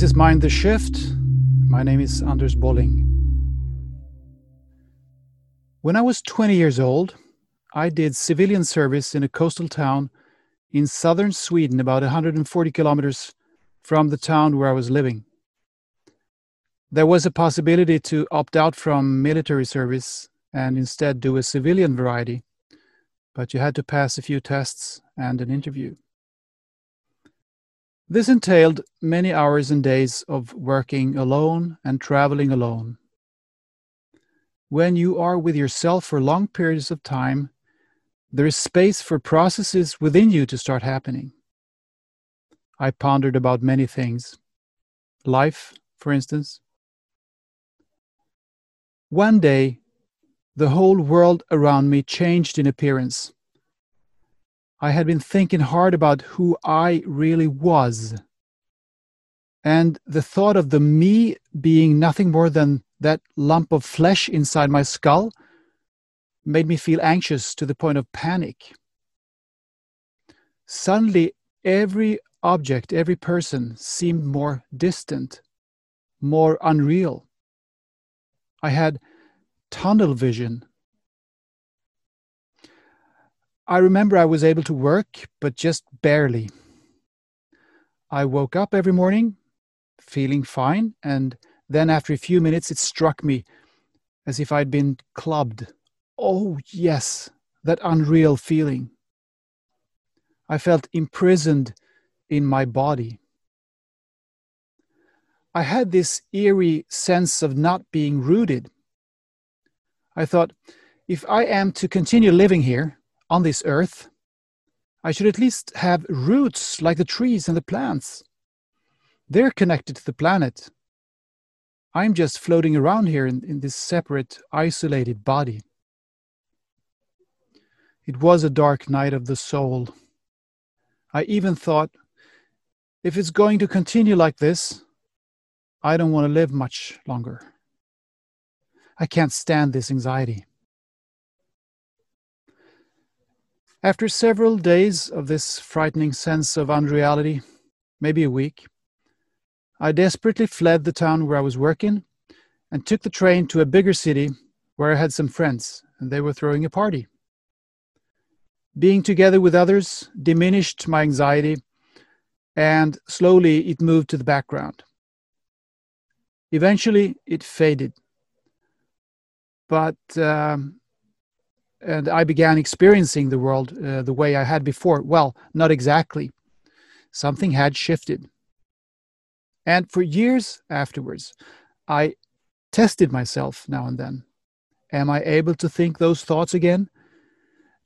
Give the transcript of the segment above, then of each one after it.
This is Mind the Shift. My name is Anders Bolling. When I was 20 years old, I did civilian service in a coastal town in southern Sweden, about 140 kilometers from the town where I was living. There was a possibility to opt out from military service and instead do a civilian variety, but you had to pass a few tests and an interview. This entailed many hours and days of working alone and traveling alone. When you are with yourself for long periods of time, there is space for processes within you to start happening. I pondered about many things. Life, for instance. One day, the whole world around me changed in appearance. I had been thinking hard about who I really was. And the thought of the me being nothing more than that lump of flesh inside my skull made me feel anxious to the point of panic. Suddenly, every object, every person seemed more distant, more unreal. I had tunnel vision I remember I was able to work, but just barely. I woke up every morning feeling fine, and then after a few minutes, it struck me as if I'd been clubbed. Oh, yes, that unreal feeling. I felt imprisoned in my body. I had this eerie sense of not being rooted. I thought, if I am to continue living here, on this earth, I should at least have roots like the trees and the plants. They're connected to the planet. I'm just floating around here in, in this separate, isolated body. It was a dark night of the soul. I even thought, if it's going to continue like this, I don't want to live much longer. I can't stand this anxiety. After several days of this frightening sense of unreality, maybe a week, I desperately fled the town where I was working and took the train to a bigger city where I had some friends and they were throwing a party. Being together with others diminished my anxiety and slowly it moved to the background. Eventually it faded. But um, and I began experiencing the world uh, the way I had before. Well, not exactly. Something had shifted. And for years afterwards, I tested myself now and then. Am I able to think those thoughts again?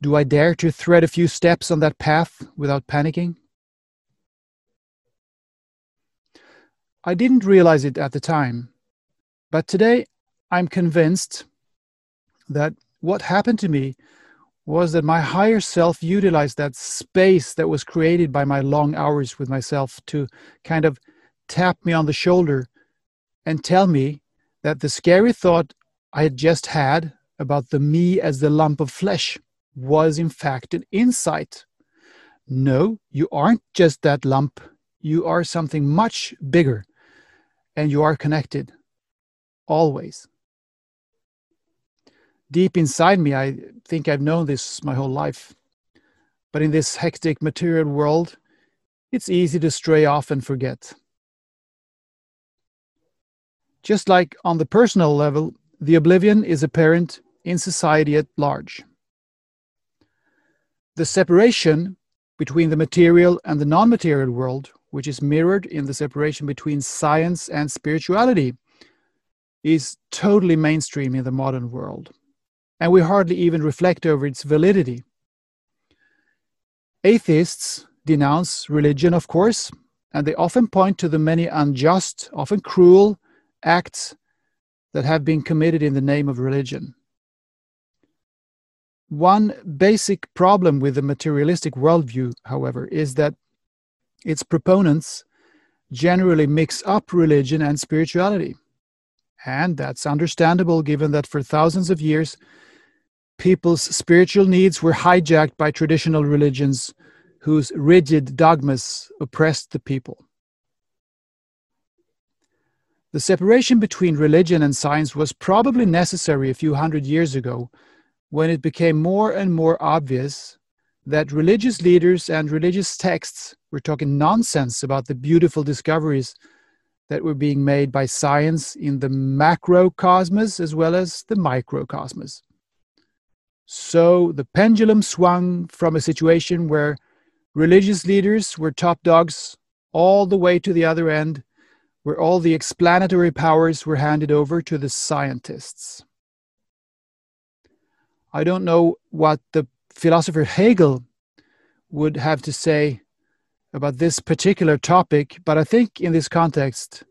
Do I dare to thread a few steps on that path without panicking? I didn't realize it at the time, but today I'm convinced that what happened to me was that my higher self utilized that space that was created by my long hours with myself to kind of tap me on the shoulder and tell me that the scary thought I had just had about the me as the lump of flesh was in fact an insight. No, you aren't just that lump, you are something much bigger, and you are connected always deep inside me, I think I've known this my whole life. But in this hectic material world, it's easy to stray off and forget. Just like on the personal level, the oblivion is apparent in society at large. The separation between the material and the non material world, which is mirrored in the separation between science and spirituality, is totally mainstream in the modern world and we hardly even reflect over its validity. Atheists denounce religion, of course, and they often point to the many unjust, often cruel acts that have been committed in the name of religion. One basic problem with the materialistic worldview, however, is that its proponents generally mix up religion and spirituality. And that's understandable given that for thousands of years, people's spiritual needs were hijacked by traditional religions whose rigid dogmas oppressed the people. The separation between religion and science was probably necessary a few hundred years ago when it became more and more obvious that religious leaders and religious texts were talking nonsense about the beautiful discoveries that were being made by science in the macrocosmos as well as the microcosmos. So the pendulum swung from a situation where religious leaders were top dogs all the way to the other end, where all the explanatory powers were handed over to the scientists. I don't know what the philosopher Hegel would have to say about this particular topic, but I think in this context,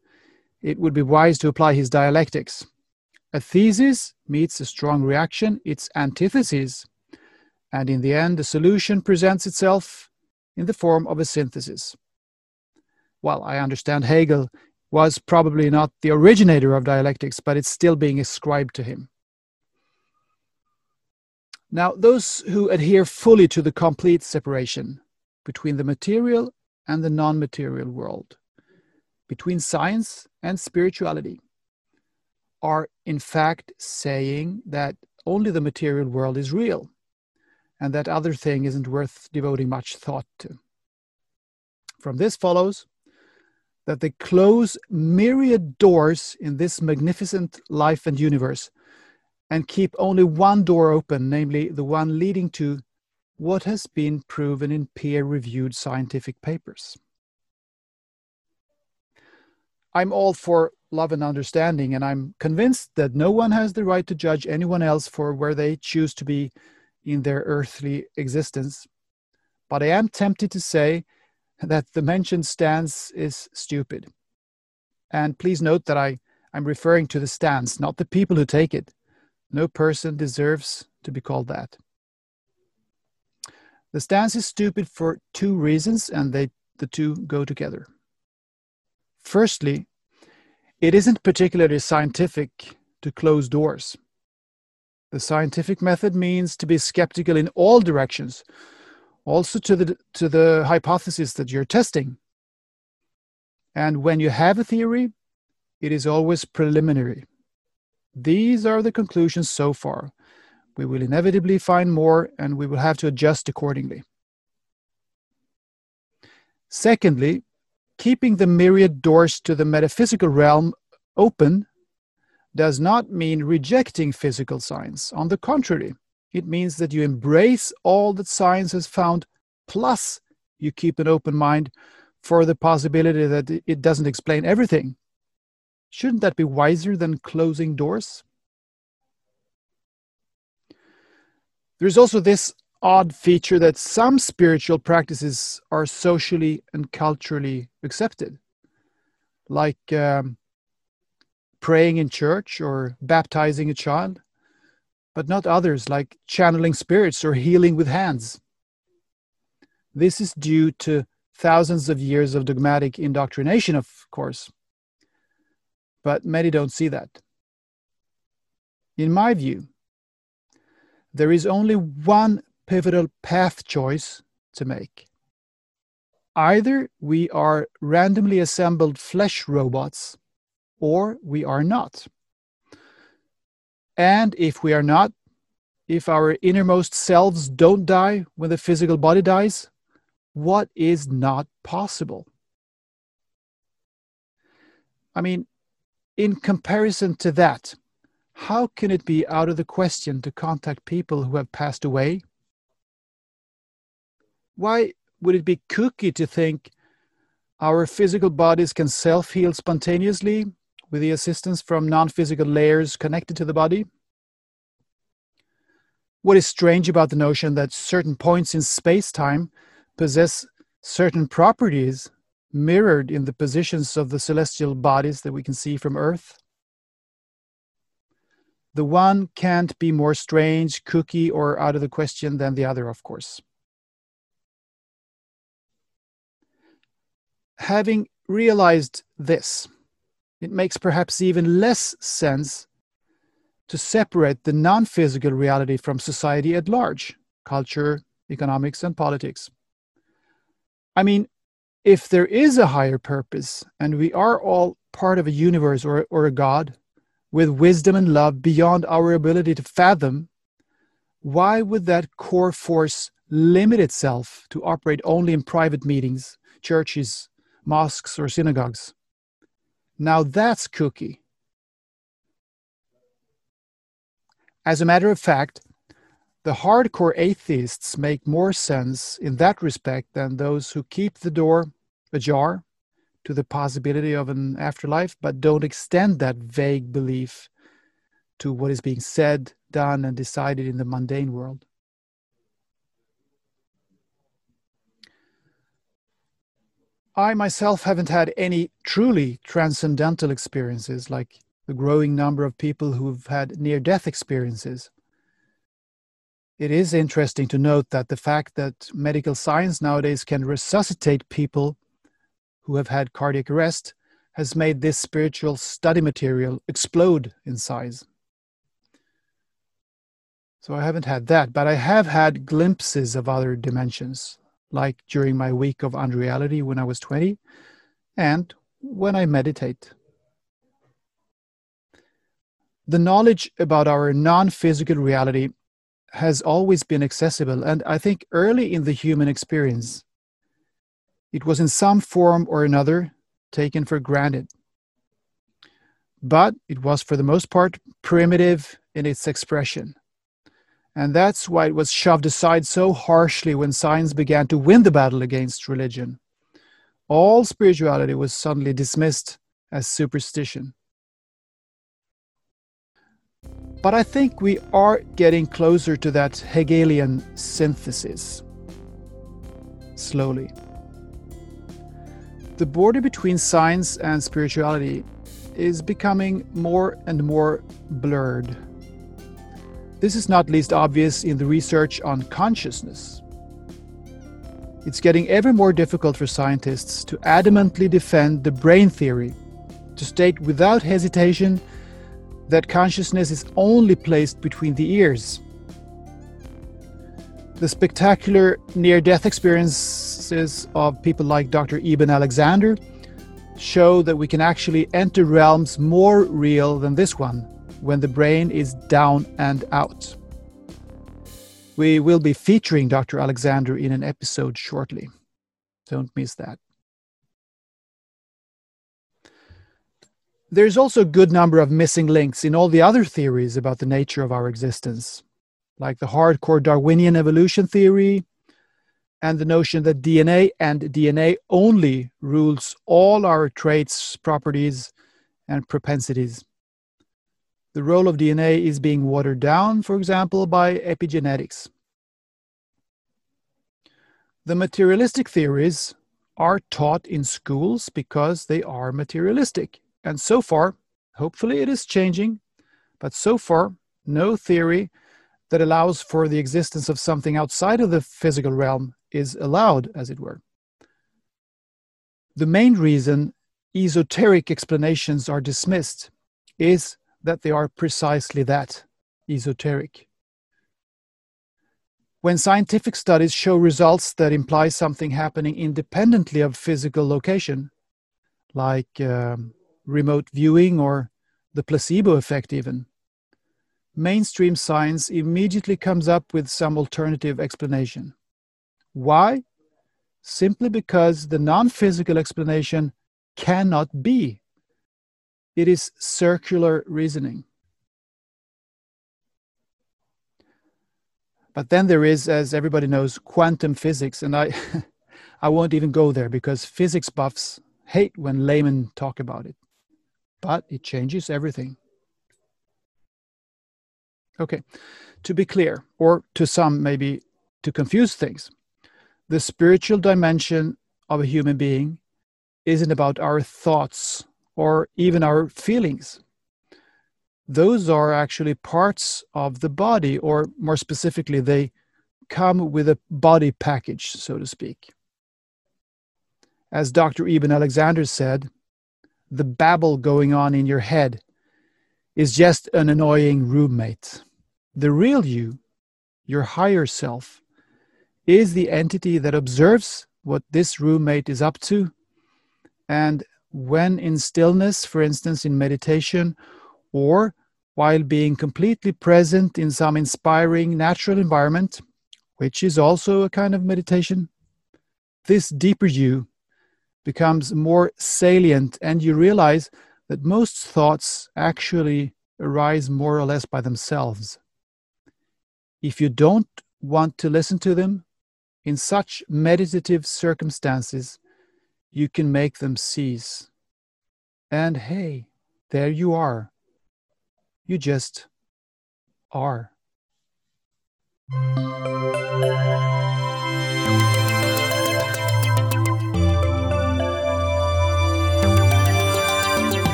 it would be wise to apply his dialectics. A thesis meets a strong reaction, its antithesis, and in the end, the solution presents itself in the form of a synthesis. Well, I understand Hegel was probably not the originator of dialectics, but it's still being ascribed to him. Now, those who adhere fully to the complete separation between the material and the non material world, between science and spirituality, are in fact saying that only the material world is real and that other thing isn't worth devoting much thought to. From this follows that they close myriad doors in this magnificent life and universe and keep only one door open, namely the one leading to what has been proven in peer reviewed scientific papers. I'm all for love and understanding, and I'm convinced that no one has the right to judge anyone else for where they choose to be in their earthly existence. But I am tempted to say that the mentioned stance is stupid. And please note that I, I'm referring to the stance, not the people who take it. No person deserves to be called that. The stance is stupid for two reasons, and they, the two go together. Firstly, it isn't particularly scientific to close doors. The scientific method means to be skeptical in all directions, also to the, to the hypothesis that you're testing. And when you have a theory, it is always preliminary. These are the conclusions so far. We will inevitably find more and we will have to adjust accordingly. Secondly, keeping the myriad doors to the metaphysical realm open does not mean rejecting physical science. On the contrary, it means that you embrace all that science has found, plus you keep an open mind for the possibility that it doesn't explain everything. Shouldn't that be wiser than closing doors? There's also this odd feature that some spiritual practices are socially and culturally accepted, like um, praying in church or baptizing a child, but not others, like channeling spirits or healing with hands. This is due to thousands of years of dogmatic indoctrination, of course but many don't see that. In my view, there is only one pivotal path choice to make. Either we are randomly assembled flesh robots, or we are not. And if we are not, if our innermost selves don't die when the physical body dies, what is not possible? I mean, in comparison to that, how can it be out of the question to contact people who have passed away? Why would it be kooky to think our physical bodies can self heal spontaneously with the assistance from non physical layers connected to the body? What is strange about the notion that certain points in space time possess certain properties mirrored in the positions of the celestial bodies that we can see from Earth. The one can't be more strange, kooky, or out of the question than the other, of course. Having realized this, it makes perhaps even less sense to separate the non physical reality from society at large culture, economics, and politics. I mean, if there is a higher purpose and we are all part of a universe or, or a God with wisdom and love beyond our ability to fathom, why would that core force limit itself to operate only in private meetings, churches, mosques, or synagogues? Now that's kooky. As a matter of fact, the hardcore atheists make more sense in that respect than those who keep the door ajar to the possibility of an afterlife, but don't extend that vague belief to what is being said, done, and decided in the mundane world. I myself haven't had any truly transcendental experiences like the growing number of people who've had near death experiences. It is interesting to note that the fact that medical science nowadays can resuscitate people who have had cardiac arrest has made this spiritual study material explode in size. So I haven't had that, but I have had glimpses of other dimensions, like during my week of unreality when I was 20 and when I meditate. The knowledge about our non physical reality has always been accessible, and I think early in the human experience, it was in some form or another taken for granted. But it was, for the most part, primitive in its expression. And that's why it was shoved aside so harshly when science began to win the battle against religion. All spirituality was suddenly dismissed as superstition. But I think we are getting closer to that Hegelian synthesis. Slowly the border between science and spirituality is becoming more and more blurred. This is not least obvious in the research on consciousness. It's getting ever more difficult for scientists to adamantly defend the brain theory, to state without hesitation that consciousness is only placed between the ears the spectacular near death experiences of people like Dr. Eben Alexander show that we can actually enter realms more real than this one when the brain is down and out. We will be featuring Dr. Alexander in an episode shortly. Don't miss that. There's also a good number of missing links in all the other theories about the nature of our existence like the hardcore Darwinian evolution theory, and the notion that DNA and DNA only rules all our traits, properties, and propensities. The role of DNA is being watered down, for example, by epigenetics. The materialistic theories are taught in schools because they are materialistic. And so far, hopefully it is changing, but so far, no theory that allows for the existence of something outside of the physical realm is allowed, as it were. The main reason esoteric explanations are dismissed is that they are precisely that esoteric. When scientific studies show results that imply something happening independently of physical location, like um, remote viewing or the placebo effect, even, mainstream science immediately comes up with some alternative explanation. Why? Simply because the non physical explanation cannot be. It is circular reasoning. But then there is, as everybody knows, quantum physics, and I, I won't even go there because physics buffs hate when laymen talk about it. But it changes everything. Okay, to be clear, or to some maybe to confuse things, the spiritual dimension of a human being isn't about our thoughts or even our feelings. Those are actually parts of the body, or more specifically, they come with a body package, so to speak. As Dr. Eben Alexander said, the babble going on in your head is just an annoying roommate. The real you, your higher self, is the entity that observes what this roommate is up to and when in stillness, for instance, in meditation, or while being completely present in some inspiring natural environment, which is also a kind of meditation, this deeper you becomes more salient and you realize that most thoughts actually arise more or less by themselves. If you don't want to listen to them, in such meditative circumstances, you can make them cease. And hey, there you are. You just are.